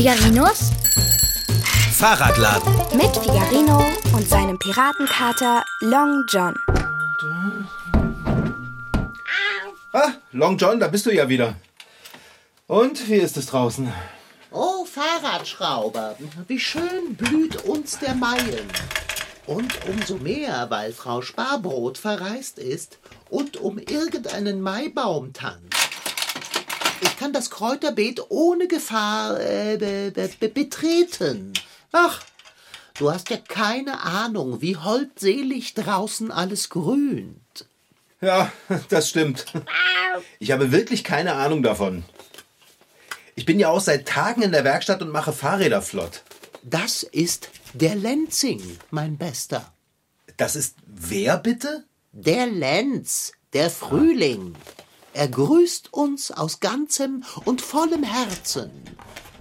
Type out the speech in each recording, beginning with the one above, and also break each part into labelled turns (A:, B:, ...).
A: Figarinos
B: Fahrradladen.
A: mit Figarino und seinem Piratenkater Long John.
C: Ah, Long John, da bist du ja wieder. Und wie ist es draußen?
D: Oh, Fahrradschrauber, wie schön blüht uns der Maien. Und umso mehr, weil Frau Sparbrot verreist ist und um irgendeinen Maibaum tanzt. Ich kann das Kräuterbeet ohne Gefahr äh, be, be, be, betreten. Ach, du hast ja keine Ahnung, wie holdselig draußen alles grünt.
C: Ja, das stimmt. Ich habe wirklich keine Ahnung davon. Ich bin ja auch seit Tagen in der Werkstatt und mache Fahrräder flott.
D: Das ist der Lenzing, mein Bester.
C: Das ist wer bitte?
D: Der Lenz, der Frühling. Er grüßt uns aus ganzem und vollem Herzen.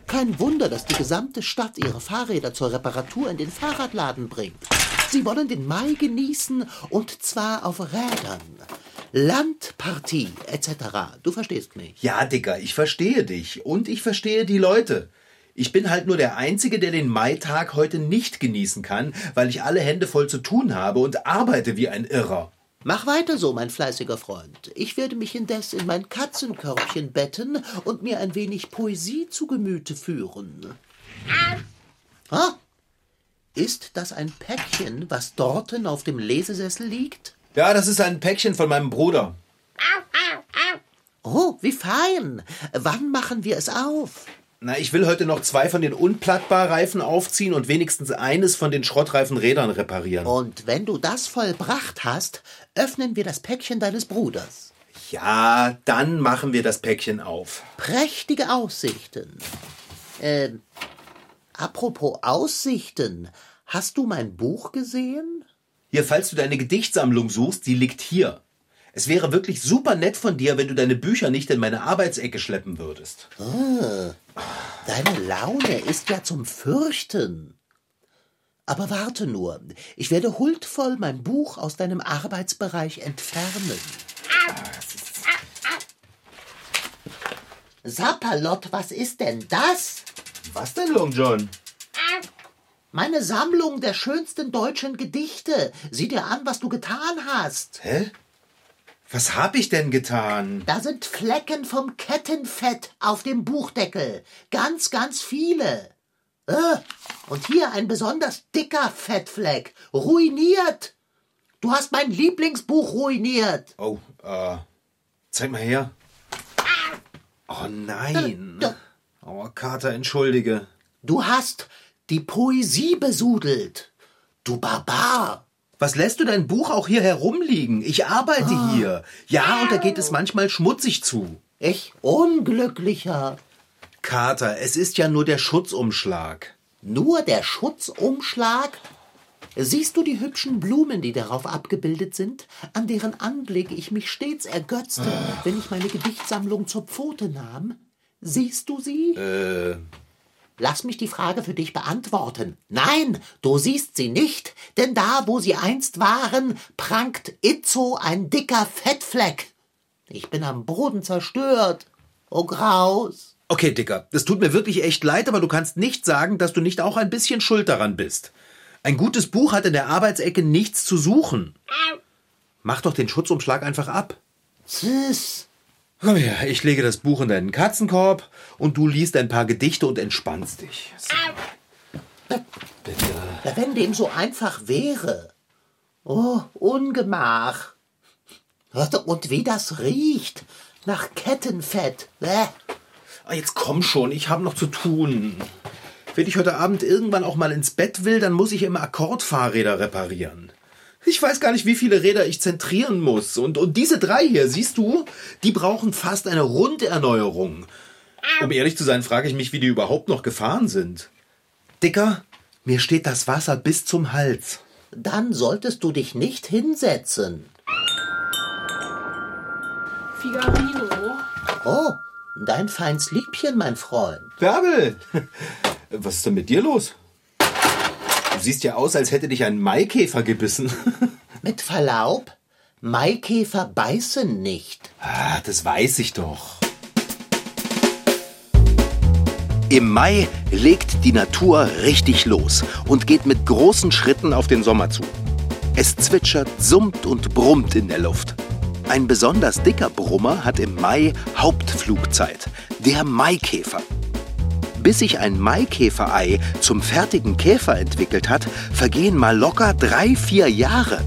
D: Kein Wunder, dass die gesamte Stadt ihre Fahrräder zur Reparatur in den Fahrradladen bringt. Sie wollen den Mai genießen und zwar auf Rädern. Landpartie etc. Du verstehst mich.
C: Ja, Dicker, ich verstehe dich. Und ich verstehe die Leute. Ich bin halt nur der Einzige, der den Maitag heute nicht genießen kann, weil ich alle Hände voll zu tun habe und arbeite wie ein Irrer.
D: Mach weiter so, mein fleißiger Freund. Ich werde mich indes in mein Katzenkörbchen betten und mir ein wenig Poesie zu Gemüte führen. Ah, ist das ein Päckchen, was dorten auf dem Lesesessel liegt?
C: Ja, das ist ein Päckchen von meinem Bruder.
D: Oh, wie fein. Wann machen wir es auf?
C: Na, ich will heute noch zwei von den Unplattbar-Reifen aufziehen und wenigstens eines von den schrottreifen Rädern reparieren.
D: Und wenn du das vollbracht hast, öffnen wir das Päckchen deines Bruders.
C: Ja, dann machen wir das Päckchen auf.
D: Prächtige Aussichten. Ähm, apropos Aussichten, hast du mein Buch gesehen?
C: Hier, falls du deine Gedichtsammlung suchst, die liegt hier. Es wäre wirklich super nett von dir, wenn du deine Bücher nicht in meine Arbeitsecke schleppen würdest.
D: Deine Laune ist ja zum Fürchten. Aber warte nur, ich werde huldvoll mein Buch aus deinem Arbeitsbereich entfernen. Sapperlot, was ist denn das?
C: Was denn, Long John?
D: Meine Sammlung der schönsten deutschen Gedichte. Sieh dir an, was du getan hast.
C: Hä? Was hab ich denn getan?
D: Da sind Flecken vom Kettenfett auf dem Buchdeckel. Ganz, ganz viele. Äh, und hier ein besonders dicker Fettfleck. Ruiniert. Du hast mein Lieblingsbuch ruiniert.
C: Oh, äh, zeig mal her. Oh nein. Oh, Kater, entschuldige.
D: Du hast die Poesie besudelt. Du Barbar.
C: Was lässt du dein Buch auch hier herumliegen? Ich arbeite hier. Ja, und da geht es manchmal schmutzig zu.
D: Ich Unglücklicher.
C: Kater, es ist ja nur der Schutzumschlag.
D: Nur der Schutzumschlag? Siehst du die hübschen Blumen, die darauf abgebildet sind, an deren Anblick ich mich stets ergötzte, wenn ich meine Gedichtsammlung zur Pfote nahm? Siehst du sie?
C: Äh,
D: Lass mich die Frage für dich beantworten. Nein, du siehst sie nicht, denn da, wo sie einst waren, prangt itzo ein dicker Fettfleck. Ich bin am Boden zerstört. O Graus.
C: okay, Dicker, das tut mir wirklich echt leid, aber du kannst nicht sagen, dass du nicht auch ein bisschen schuld daran bist. Ein gutes Buch hat in der Arbeitsecke nichts zu suchen. Mach doch den Schutzumschlag einfach ab.
D: Tschüss.
C: Komm her, ich lege das Buch in deinen Katzenkorb und du liest ein paar Gedichte und entspannst dich. So. Bitte.
D: Ja, wenn dem so einfach wäre. Oh, Ungemach. Und wie das riecht. Nach Kettenfett. Bäh.
C: Ah, jetzt komm schon, ich habe noch zu tun. Wenn ich heute Abend irgendwann auch mal ins Bett will, dann muss ich immer Akkordfahrräder reparieren. Ich weiß gar nicht, wie viele Räder ich zentrieren muss. Und, und diese drei hier, siehst du, die brauchen fast eine Runderneuerung. Um ehrlich zu sein, frage ich mich, wie die überhaupt noch gefahren sind. Dicker, mir steht das Wasser bis zum Hals.
D: Dann solltest du dich nicht hinsetzen.
E: Figarino.
D: Oh, dein feins Liebchen, mein Freund.
C: Bärbel, was ist denn mit dir los? Du siehst ja aus, als hätte dich ein Maikäfer gebissen.
D: Mit Verlaub, Maikäfer beißen nicht.
C: Ah, das weiß ich doch.
B: Im Mai legt die Natur richtig los und geht mit großen Schritten auf den Sommer zu. Es zwitschert, summt und brummt in der Luft. Ein besonders dicker Brummer hat im Mai Hauptflugzeit, der Maikäfer. Bis sich ein Maikäferei zum fertigen Käfer entwickelt hat, vergehen mal locker drei, vier Jahre.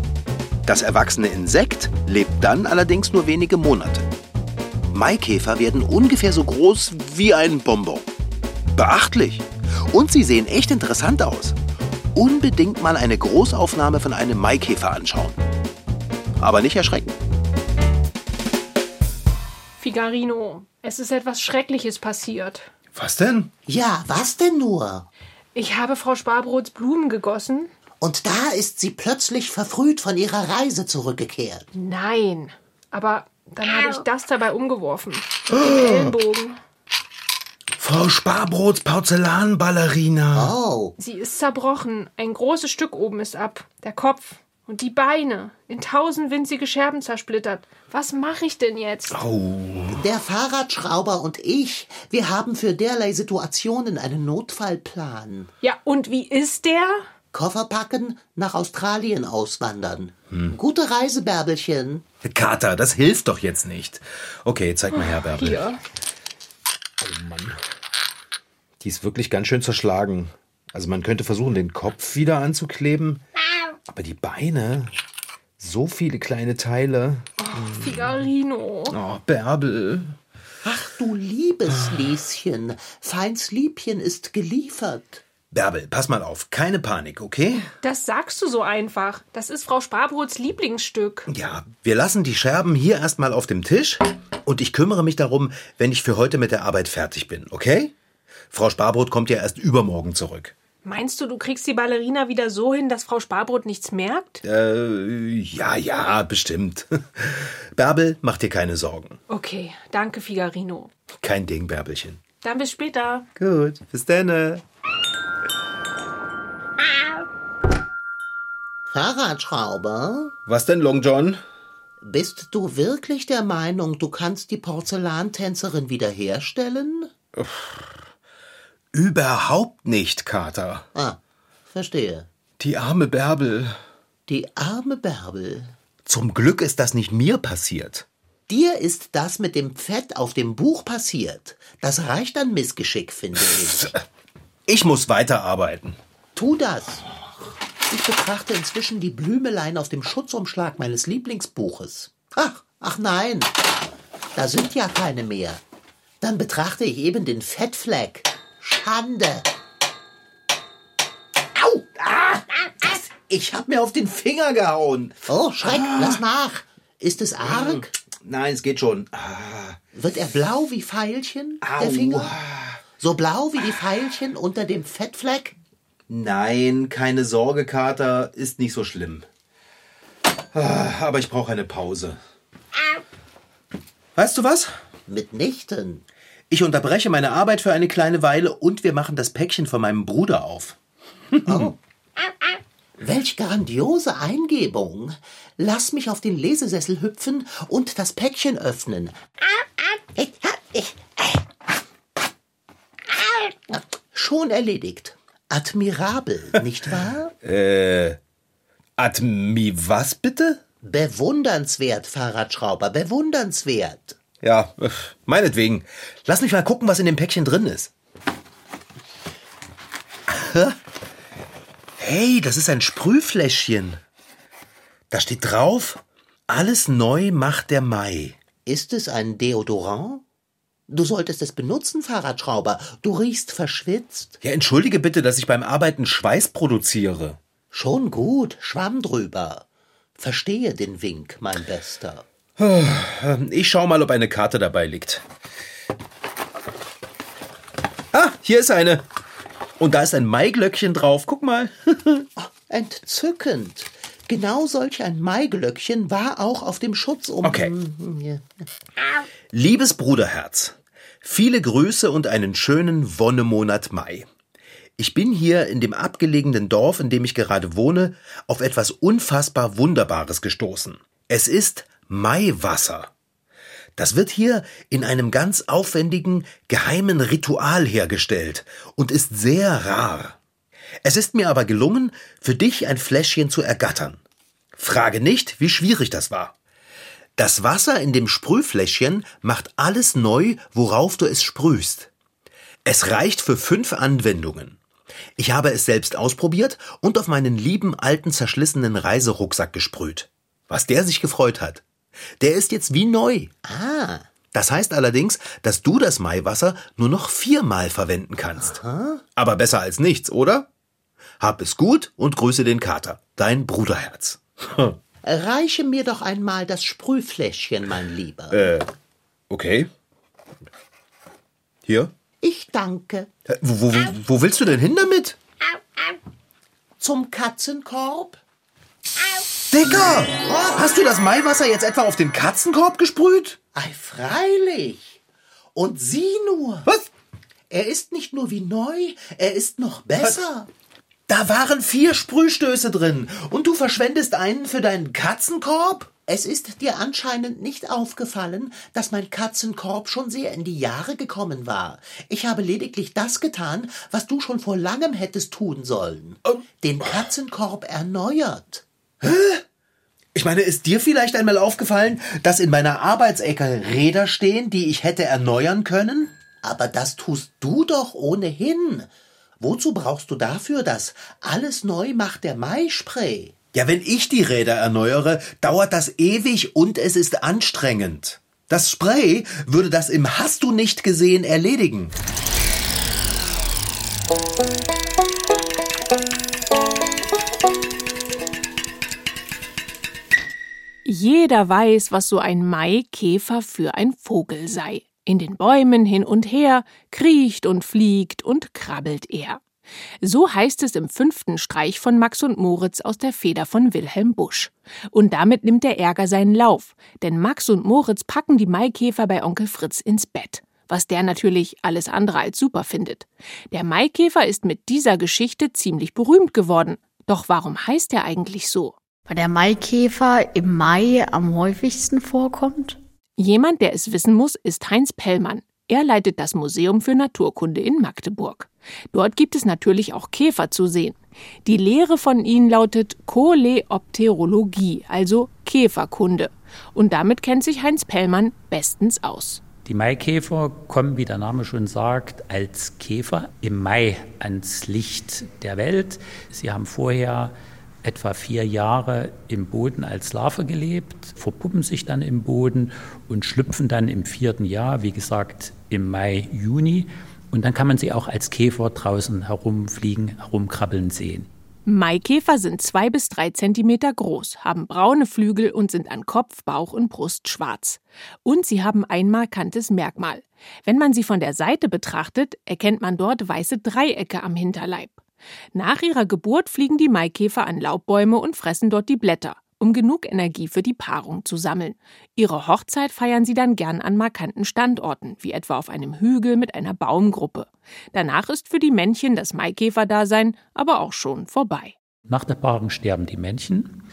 B: Das erwachsene Insekt lebt dann allerdings nur wenige Monate. Maikäfer werden ungefähr so groß wie ein Bonbon. Beachtlich. Und sie sehen echt interessant aus. Unbedingt mal eine Großaufnahme von einem Maikäfer anschauen. Aber nicht erschrecken.
E: Figarino, es ist etwas Schreckliches passiert.
C: Was denn?
D: Ja, was denn nur?
E: Ich habe Frau Sparbrots Blumen gegossen.
D: Und da ist sie plötzlich verfrüht von ihrer Reise zurückgekehrt.
E: Nein. Aber dann habe ich das dabei umgeworfen. Mit dem Ellenbogen.
C: Frau Sparbrots Porzellanballerina.
D: Oh,
E: Sie ist zerbrochen. Ein großes Stück oben ist ab. Der Kopf. Und die Beine. In tausend winzige Scherben zersplittert. Was mache ich denn jetzt?
D: der Fahrradschrauber und ich, wir haben für derlei Situationen einen Notfallplan.
E: Ja, und wie ist der?
D: Koffer packen, nach Australien auswandern. Gute Reise, Bärbelchen.
C: Kater, das hilft doch jetzt nicht. Okay, zeig mal her, Bärbel.
E: Hier.
C: Die ist wirklich ganz schön zerschlagen. Also man könnte versuchen, den Kopf wieder anzukleben. Aber die Beine, so viele kleine Teile.
E: Figarino.
C: Oh, Bärbel.
D: Ach du liebes Lieschen, Feins Liebchen ist geliefert.
C: Bärbel, pass mal auf. Keine Panik, okay?
E: Das sagst du so einfach. Das ist Frau Sparbrots Lieblingsstück.
C: Ja, wir lassen die Scherben hier erstmal auf dem Tisch und ich kümmere mich darum, wenn ich für heute mit der Arbeit fertig bin, okay? Frau Sparbrot kommt ja erst übermorgen zurück.
E: Meinst du, du kriegst die Ballerina wieder so hin, dass Frau Sparbrot nichts merkt?
C: Äh, ja, ja, bestimmt. Bärbel, mach dir keine Sorgen.
E: Okay, danke, Figarino.
C: Kein Ding, Bärbelchen.
E: Dann bis später.
C: Gut, bis dann.
D: Fahrradschrauber,
C: Was denn, Long John?
D: bist du wirklich der Meinung, du kannst die Porzellantänzerin wiederherstellen?
C: Überhaupt nicht, Kater.
D: Ah, verstehe.
C: Die arme Bärbel.
D: Die arme Bärbel.
C: Zum Glück ist das nicht mir passiert.
D: Dir ist das mit dem Fett auf dem Buch passiert. Das reicht an Missgeschick, finde ich.
C: Ich muss weiterarbeiten.
D: Tu das. Ich betrachte inzwischen die Blümelein auf dem Schutzumschlag meines Lieblingsbuches. Ach, ach nein, da sind ja keine mehr. Dann betrachte ich eben den Fettfleck. Schande. Au! Ah, das,
C: Ich hab mir auf den Finger gehauen.
D: oh, Schreck, lass nach. Ist es arg?
C: Nein, es geht schon. Ah,
D: Wird er blau wie Veilchen,
C: Au.
D: der Finger? So blau wie die Veilchen unter dem Fettfleck?
C: Nein, keine Sorge, Kater, ist nicht so schlimm. Ah, Aber ich brauche eine Pause. Weißt du was?
D: Mitnichten.
C: Ich unterbreche meine Arbeit für eine kleine Weile und wir machen das Päckchen von meinem Bruder auf.
D: Oh. Welch grandiose Eingebung. Lass mich auf den Lesesessel hüpfen und das Päckchen öffnen. Schon erledigt. Admirabel, nicht wahr?
C: Admi, was bitte?
D: Bewundernswert, Fahrradschrauber, bewundernswert.
C: Ja, äh, meinetwegen. Lass mich mal gucken, was in dem Päckchen drin ist. Hey, das ist ein Sprühfläschchen. Da steht drauf, alles neu macht der Mai.
D: Ist es ein Deodorant? Du solltest es benutzen, Fahrradschrauber. Du riechst verschwitzt.
C: Ja, entschuldige bitte, dass ich beim Arbeiten Schweiß produziere.
D: Schon gut, Schwamm drüber. Verstehe den Wink, mein Bester.
C: Ich schau mal, ob eine Karte dabei liegt. Ah, hier ist eine. Und da ist ein Maiglöckchen drauf. Guck mal.
D: Entzückend. Genau solch ein Maiglöckchen war auch auf dem Schutz um.
C: Okay. Liebes Bruderherz, viele Grüße und einen schönen Wonnemonat Mai. Ich bin hier in dem abgelegenen Dorf, in dem ich gerade wohne, auf etwas unfassbar Wunderbares gestoßen. Es ist Maiwasser. Das wird hier in einem ganz aufwendigen, geheimen Ritual hergestellt und ist sehr rar. Es ist mir aber gelungen, für dich ein Fläschchen zu ergattern. Frage nicht, wie schwierig das war. Das Wasser in dem Sprühfläschchen macht alles neu, worauf du es sprühst. Es reicht für fünf Anwendungen. Ich habe es selbst ausprobiert und auf meinen lieben alten zerschlissenen Reiserucksack gesprüht. Was der sich gefreut hat. Der ist jetzt wie neu.
D: Ah,
C: Das heißt allerdings, dass du das Maiwasser nur noch viermal verwenden kannst. Aber besser als nichts, oder? Hab es gut und grüße den Kater. Dein Bruderherz.
D: reiche mir doch einmal das Sprühfläschchen, mein Lieber.
C: Äh, okay. Hier?
D: Ich danke.
C: Äh, Wo, wo, wo, wo willst du denn hin damit?
D: Zum Katzenkorb?
C: Dicker! Hast du das Maiwasser jetzt etwa auf den Katzenkorb gesprüht?
D: Ei, freilich. Und sieh nur.
C: Was?
D: Er ist nicht nur wie neu, er ist noch besser.
C: Da waren vier Sprühstöße drin und du verschwendest einen für deinen Katzenkorb?
D: Es ist dir anscheinend nicht aufgefallen, dass mein Katzenkorb schon sehr in die Jahre gekommen war. Ich habe lediglich das getan, was du schon vor langem hättest tun sollen. Den Katzenkorb erneuert.
C: Ich meine, ist dir vielleicht einmal aufgefallen, dass in meiner Arbeitsecke Räder stehen, die ich hätte erneuern können?
D: Aber das tust du doch ohnehin. Wozu brauchst du dafür das alles neu macht der Maispray?
C: Ja, wenn ich die Räder erneuere, dauert das ewig und es ist anstrengend. Das Spray würde das im Hast du nicht gesehen erledigen.
E: Jeder weiß, was so ein Maikäfer für ein Vogel sei. In den Bäumen hin und her kriecht und fliegt und krabbelt er. So heißt es im fünften Streich von Max und Moritz aus der Feder von Wilhelm Busch. Und damit nimmt der Ärger seinen Lauf, denn Max und Moritz packen die Maikäfer bei Onkel Fritz ins Bett. Was der natürlich alles andere als super findet. Der Maikäfer ist mit dieser Geschichte ziemlich berühmt geworden. Doch warum heißt er eigentlich so?
F: Weil der Maikäfer im Mai am häufigsten vorkommt?
E: Jemand, der es wissen muss, ist Heinz Pellmann. Er leitet das Museum für Naturkunde in Magdeburg. Dort gibt es natürlich auch Käfer zu sehen. Die Lehre von ihnen lautet Coleopterologie, also Käferkunde. Und damit kennt sich Heinz Pellmann bestens aus.
G: Die Maikäfer kommen, wie der Name schon sagt, als Käfer im Mai ans Licht der Welt. Sie haben vorher etwa vier Jahre im Boden als Larve gelebt, verpuppen sich dann im Boden und schlüpfen dann im vierten Jahr, wie gesagt, im Mai, Juni. Und dann kann man sie auch als Käfer draußen herumfliegen, herumkrabbeln sehen.
E: Maikäfer sind zwei bis drei Zentimeter groß, haben braune Flügel und sind an Kopf, Bauch und Brust schwarz. Und sie haben ein markantes Merkmal. Wenn man sie von der Seite betrachtet, erkennt man dort weiße Dreiecke am Hinterleib. Nach ihrer Geburt fliegen die Maikäfer an Laubbäume und fressen dort die Blätter, um genug Energie für die Paarung zu sammeln. Ihre Hochzeit feiern sie dann gern an markanten Standorten, wie etwa auf einem Hügel mit einer Baumgruppe. Danach ist für die Männchen das Maikäferdasein aber auch schon vorbei.
G: Nach der Paarung sterben die Männchen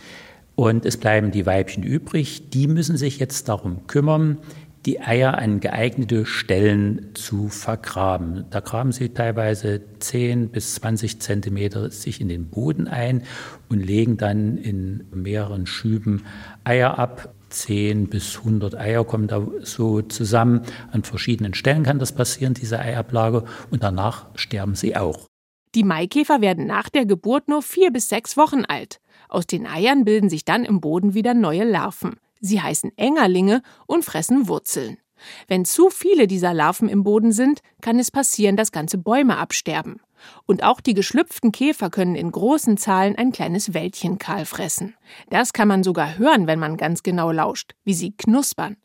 G: und es bleiben die Weibchen übrig. Die müssen sich jetzt darum kümmern, die Eier an geeignete Stellen zu vergraben. Da graben sie teilweise 10 bis 20 Zentimeter sich in den Boden ein und legen dann in mehreren Schüben Eier ab. 10 bis 100 Eier kommen da so zusammen. An verschiedenen Stellen kann das passieren, diese Eiablage, und danach sterben sie auch.
E: Die Maikäfer werden nach der Geburt nur vier bis sechs Wochen alt. Aus den Eiern bilden sich dann im Boden wieder neue Larven. Sie heißen Engerlinge und fressen Wurzeln. Wenn zu viele dieser Larven im Boden sind, kann es passieren, dass ganze Bäume absterben. Und auch die geschlüpften Käfer können in großen Zahlen ein kleines Wäldchen kahl fressen. Das kann man sogar hören, wenn man ganz genau lauscht, wie sie knuspern.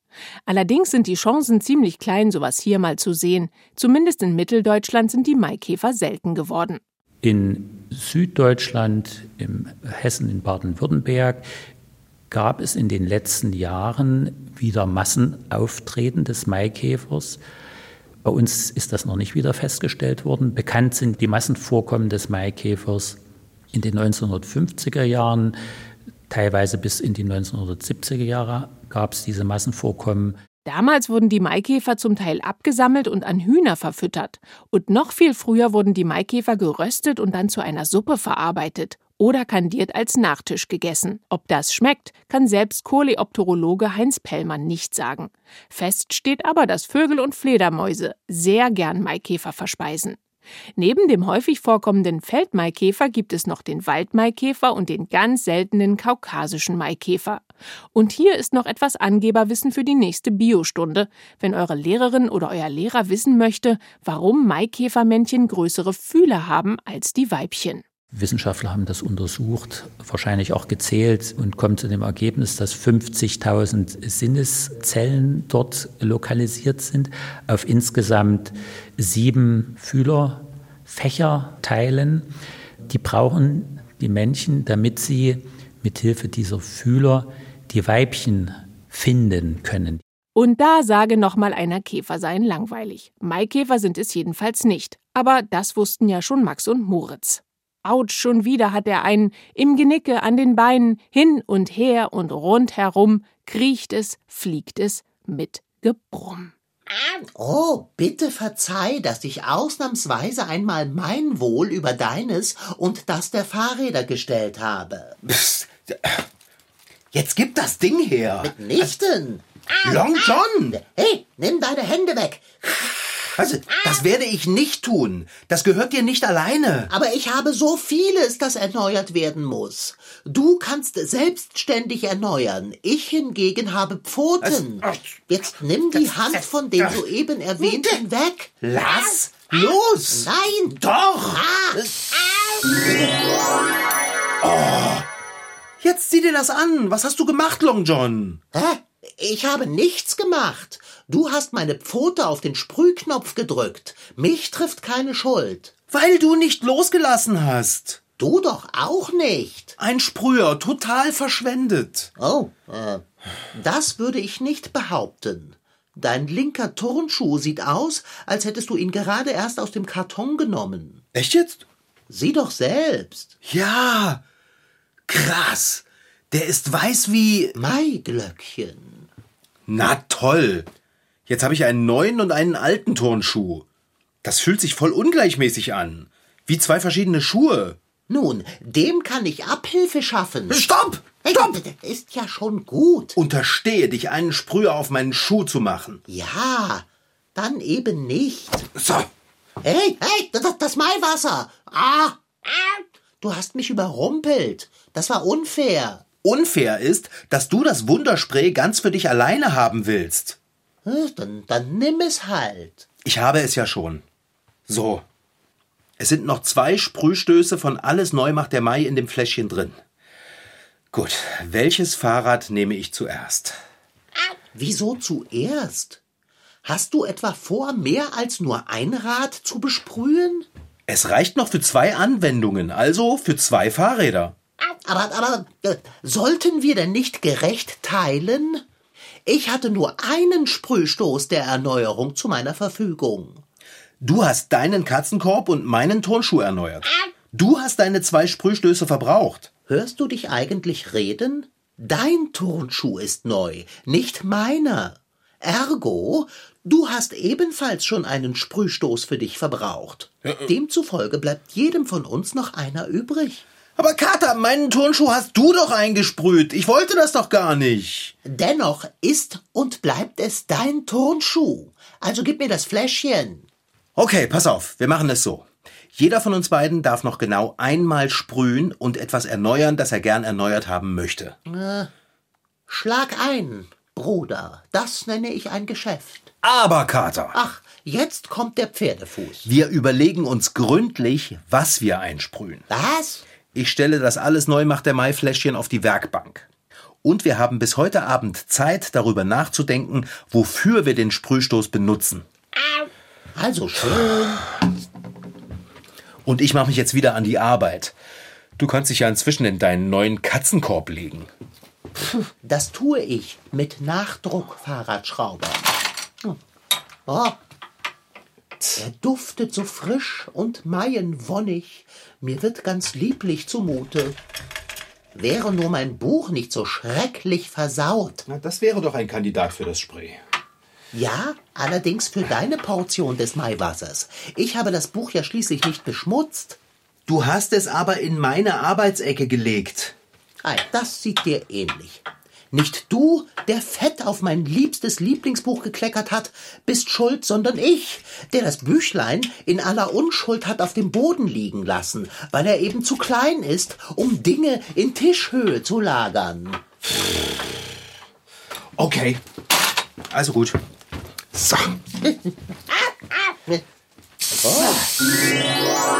E: Allerdings sind die Chancen ziemlich klein, sowas hier mal zu sehen. Zumindest in Mitteldeutschland sind die Maikäfer selten geworden.
G: In Süddeutschland, im Hessen, in Baden-Württemberg gab es in den letzten Jahren wieder Massenauftreten des Maikäfers. Bei uns ist das noch nicht wieder festgestellt worden. Bekannt sind die Massenvorkommen des Maikäfers in den 1950er Jahren, teilweise bis in die 1970er Jahre gab es diese Massenvorkommen.
E: Damals wurden die Maikäfer zum Teil abgesammelt und an Hühner verfüttert. Und noch viel früher wurden die Maikäfer geröstet und dann zu einer Suppe verarbeitet oder kandiert als Nachtisch gegessen. Ob das schmeckt, kann selbst Koleopterologe Heinz Pellmann nicht sagen. Fest steht aber, dass Vögel und Fledermäuse sehr gern Maikäfer verspeisen. Neben dem häufig vorkommenden Feldmaikäfer gibt es noch den Waldmaikäfer und den ganz seltenen kaukasischen Maikäfer. Und hier ist noch etwas Angeberwissen für die nächste Biostunde, wenn eure Lehrerin oder euer Lehrer wissen möchte, warum Maikäfermännchen größere Fühler haben als die Weibchen.
G: Wissenschaftler haben das untersucht, wahrscheinlich auch gezählt und kommen zu dem Ergebnis, dass 50.000 Sinneszellen dort lokalisiert sind, auf insgesamt sieben Fühlerfächerteilen. Die brauchen die Männchen, damit sie mithilfe dieser Fühler die Weibchen finden können.
E: Und da sage noch mal einer, Käfer seien langweilig. Maikäfer sind es jedenfalls nicht. Aber das wussten ja schon Max und Moritz. Autsch, schon wieder hat er einen im Genicke, an den Beinen, hin und her und rundherum kriecht es, fliegt es mit Gebrumm.
D: Oh, bitte verzeih, dass ich ausnahmsweise einmal mein Wohl über deines und das der Fahrräder gestellt habe.
C: Psst. Jetzt gib das Ding her.
D: Mitnichten.
C: Long John!
D: Hey, nimm deine Hände weg.
C: Also, das werde ich nicht tun. Das gehört dir nicht alleine.
D: Aber ich habe so vieles, das erneuert werden muss. Du kannst selbstständig erneuern. Ich hingegen habe Pfoten.
C: Das-
D: Jetzt nimm die Hand von dem soeben erwähnten weg.
C: Lass los!
D: Nein.
C: Doch! Oh. Jetzt sieh dir das an. Was hast du gemacht, Long John?
D: Hä? Ich habe nichts gemacht. Du hast meine Pfote auf den Sprühknopf gedrückt. Mich trifft keine Schuld.
C: Weil du nicht losgelassen hast.
D: Du doch auch nicht.
C: Ein Sprüher, total verschwendet.
D: Oh, äh, das würde ich nicht behaupten. Dein linker Turnschuh sieht aus, als hättest du ihn gerade erst aus dem Karton genommen.
C: Echt jetzt?
D: Sieh doch selbst.
C: Ja. Krass. Der ist weiß wie.
D: Maiglöckchen.
C: Na toll. Jetzt habe ich einen neuen und einen alten Turnschuh. Das fühlt sich voll ungleichmäßig an. Wie zwei verschiedene Schuhe.
D: Nun, dem kann ich Abhilfe schaffen.
C: Stopp! Stopp!
D: Ist ja schon gut.
C: Unterstehe dich, einen Sprüher auf meinen Schuh zu machen.
D: Ja, dann eben nicht.
C: So.
D: Hey, hey, das, das Maiwasser. Ah, du hast mich überrumpelt. Das war unfair.
C: Unfair ist, dass du das Wunderspray ganz für dich alleine haben willst.
D: Hm, Dann, dann nimm es halt.
C: Ich habe es ja schon. So. Es sind noch zwei Sprühstöße von Alles neu macht der Mai in dem Fläschchen drin. Gut, welches Fahrrad nehme ich zuerst?
D: Wieso zuerst? Hast du etwa vor, mehr als nur ein Rad zu besprühen?
C: Es reicht noch für zwei Anwendungen, also für zwei Fahrräder.
D: Aber, aber äh, sollten wir denn nicht gerecht teilen? Ich hatte nur einen Sprühstoß der Erneuerung zu meiner Verfügung.
C: Du hast deinen Katzenkorb und meinen Turnschuh erneuert. Du hast deine zwei Sprühstöße verbraucht.
D: Hörst du dich eigentlich reden? Dein Turnschuh ist neu, nicht meiner. Ergo, du hast ebenfalls schon einen Sprühstoß für dich verbraucht. Demzufolge bleibt jedem von uns noch einer übrig.
C: Aber Kater, meinen Turnschuh hast du doch eingesprüht. Ich wollte das doch gar nicht.
D: Dennoch ist und bleibt es dein Turnschuh. Also gib mir das Fläschchen.
C: Okay, pass auf, wir machen es so. Jeder von uns beiden darf noch genau einmal sprühen und etwas erneuern, das er gern erneuert haben möchte.
D: Schlag ein, Bruder. Das nenne ich ein Geschäft.
C: Aber, Kater,
D: Ach, jetzt kommt der Pferdefuß.
C: wir überlegen uns gründlich, was wir einsprühen.
D: Was?
C: Ich stelle das alles neu macht der Mai-Fläschchen auf die Werkbank. Und wir haben bis heute Abend Zeit, darüber nachzudenken, wofür wir den Sprühstoß benutzen.
D: Also schön.
C: Und ich mache mich jetzt wieder an die Arbeit. Du kannst dich ja inzwischen in deinen neuen Katzenkorb legen.
D: Das tue ich mit Nachdruck, Fahrradschrauber. Hm. Er duftet so frisch und maienwonnig. Mir wird ganz lieblich zumute. Wäre nur mein Buch nicht so schrecklich versaut.
C: Na, das wäre doch ein Kandidat für das Spray.
D: Ja, allerdings für deine Portion des Maiwassers. Ich habe das Buch ja schließlich nicht beschmutzt.
C: Du hast es aber in meine Arbeitsecke gelegt.
D: Ei, das sieht dir ähnlich. Nicht du, der Fett auf mein liebstes Lieblingsbuch gekleckert hat, bist schuld, sondern ich, der das Büchlein in aller Unschuld hat auf dem Boden liegen lassen, weil er eben zu klein ist, um Dinge in Tischhöhe zu lagern.
C: Okay. Also gut. So.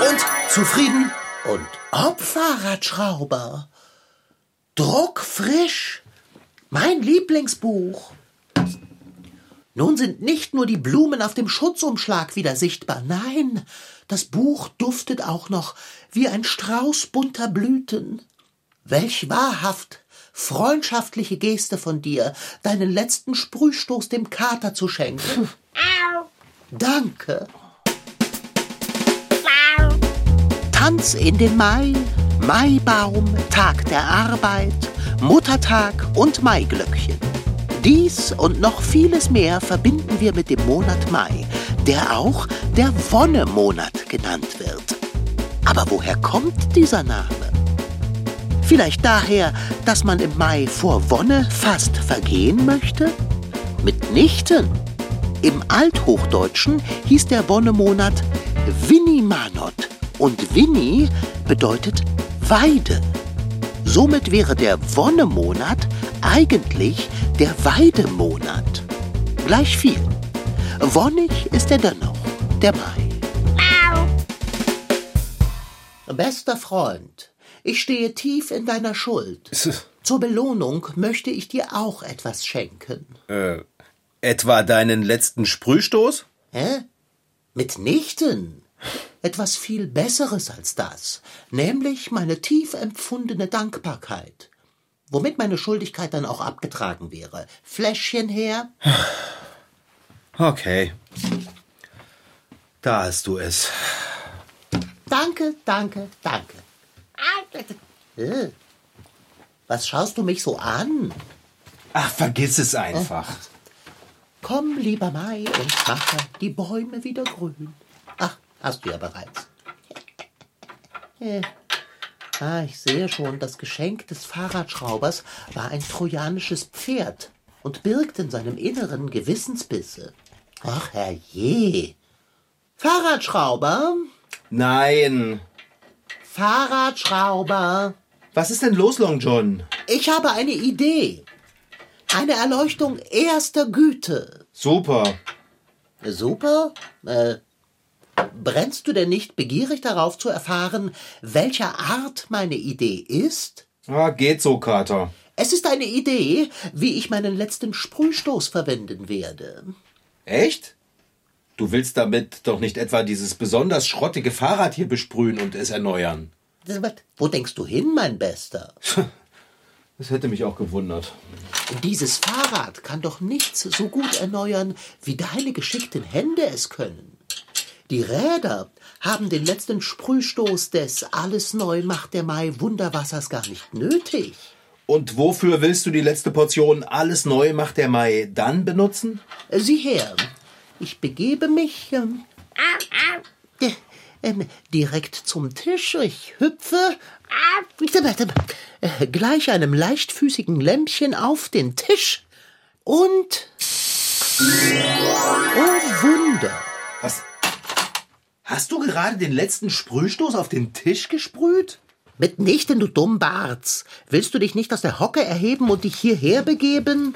C: Und zufrieden?
D: Und ob Fahrradschrauber? Druckfrisch. Mein Lieblingsbuch. Nun sind nicht nur die Blumen auf dem Schutzumschlag wieder sichtbar. Nein, das Buch duftet auch noch wie ein Strauß bunter Blüten. Welch wahrhaft freundschaftliche Geste von dir, deinen letzten Sprühstoß dem Kater zu schenken. Danke. Tanz in den Mai, Maibaum, Tag der Arbeit, Muttertag und Maiglöckchen. Dies und noch vieles mehr verbinden wir mit dem Monat Mai, der auch der Wonnemonat genannt wird. Aber woher kommt dieser Name? Vielleicht daher, dass man im Mai vor Wonne fast vergehen möchte? Mitnichten. Im Althochdeutschen hieß der Wonnemonat Winnimanot und Winni bedeutet Weide. Somit wäre der Wonnemonat eigentlich der Weidemonat. Gleich viel. Wonnig ist er dennoch, der Mai. Bester Freund, ich stehe tief in deiner Schuld. Zur Belohnung möchte ich dir auch etwas schenken.
C: Äh, etwa deinen letzten Sprühstoß?
D: Hä? Mitnichten. Etwas viel Besseres als das, nämlich meine tief empfundene Dankbarkeit. Womit meine Schuldigkeit dann auch abgetragen wäre. Fläschchen her.
C: Okay. Da hast du es.
D: Danke, danke, danke. Äh, Was schaust du mich so an?
C: Ach, vergiss es einfach.
D: Komm, lieber Mai, und mache die Bäume wieder grün. Hast du ja bereits. Äh, Ah, ich sehe schon, das Geschenk des Fahrradschraubers war ein trojanisches Pferd und birgt in seinem Inneren Gewissensbisse. Ach, herrje. Fahrradschrauber,
C: Nein.
D: Fahrradschrauber.
C: Was ist denn los, Long John?
D: Ich habe eine Idee. Eine Erleuchtung erster Güte.
C: Super.
D: Super. Äh, brennst du denn nicht begierig darauf zu erfahren, welcher Art meine Idee ist?
C: Ah, geht so, Kater.
D: Es ist eine Idee, wie ich meinen letzten Sprühstoß verwenden werde.
C: Echt? Du willst damit doch nicht etwa dieses besonders schrottige Fahrrad hier besprühen und es erneuern.
D: Wo denkst du hin, mein Bester?
C: Das hätte mich auch gewundert.
D: Dieses Fahrrad kann doch nichts so gut erneuern, wie deine geschickten Hände es können. Die Räder haben den letzten Sprühstoß des Alles neu macht der Mai Wunderwassers gar nicht nötig.
C: Und wofür willst du die letzte Portion Alles neu macht der Mai dann benutzen?
D: Sieh her, ich begebe mich ähm, äh, ähm, direkt zum Tisch. Ich hüpfe äh, gleich einem leichtfüßigen Lämpchen auf den Tisch und oh Wunder!
C: Was? Hast du gerade den letzten Sprühstoß auf den Tisch gesprüht?
D: Mitnichten, du Dummbarts. Willst du dich nicht aus der Hocke erheben und dich hierher begeben?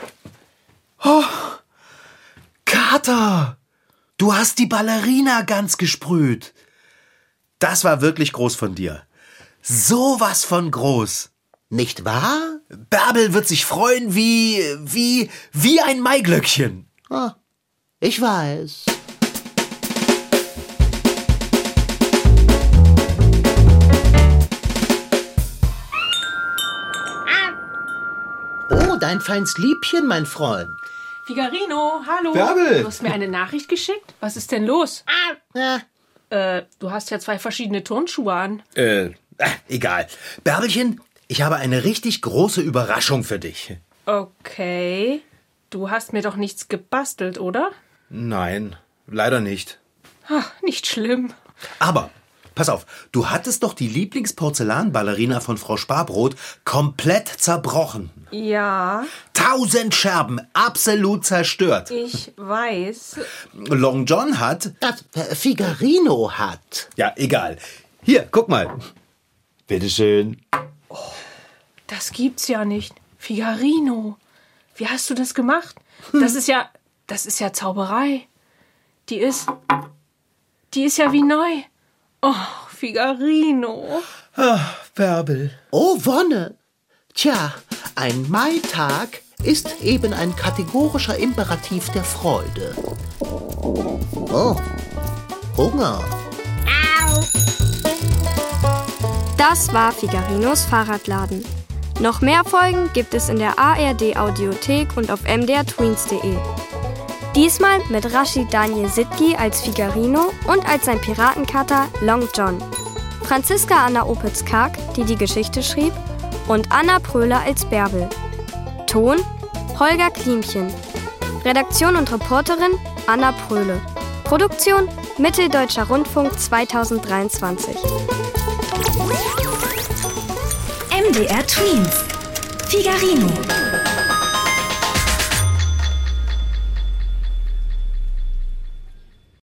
C: Kater! Du hast die Ballerina ganz gesprüht. Das war wirklich groß von dir. Sowas von groß.
D: Nicht wahr?
C: Bärbel wird sich freuen wie, wie, wie ein Maiglöckchen.
D: Ah, ich weiß. Dein feinst Liebchen, mein Freund.
E: Figarino, hallo.
C: Bärbel!
E: Du hast mir eine Nachricht geschickt? Was ist denn los?
D: Ja,
E: Äh, du hast ja zwei verschiedene Turnschuhe an.
C: Äh, ah, egal. Bärbelchen, ich habe eine richtig große Überraschung für dich.
E: Okay.
B: Du hast mir doch nichts gebastelt, oder?
C: Nein, leider nicht.
B: Ach, nicht schlimm.
C: Aber, pass auf, du hattest doch die Lieblingsporzellanballerina von Frau Sparbrot komplett zerbrochen.
B: Ja,
C: Tausend Scherben, absolut zerstört.
B: ich weiß.
C: Long John hat.
D: Das äh, Figarino hat.
C: Ja, egal. Hier, guck mal. Bitteschön.
B: Das gibt's ja nicht. Figarino. Wie hast du das gemacht? Das ist ja. Das ist ja Zauberei. Die ist. Die ist ja wie neu. Oh, Figarino.
C: Bärbel.
D: Oh, Wonne! Tja, ein Maitag ist eben ein kategorischer Imperativ der Freude. Oh, Hunger.
A: Das war Figarinos Fahrradladen. Noch mehr Folgen gibt es in der ARD Audiothek und auf mdrtweens.de. Diesmal mit Rashid Daniel Sitki als Figarino und als sein Piratenkater Long John. Franziska Anna Opitz-Karg, die die Geschichte schrieb, und Anna Pröhler als Bärbel. Ton Holger Klimchen. Redaktion und Reporterin Anna Pröhle. Produktion Mitteldeutscher Rundfunk 2023.
F: MDR Twins. Figarino.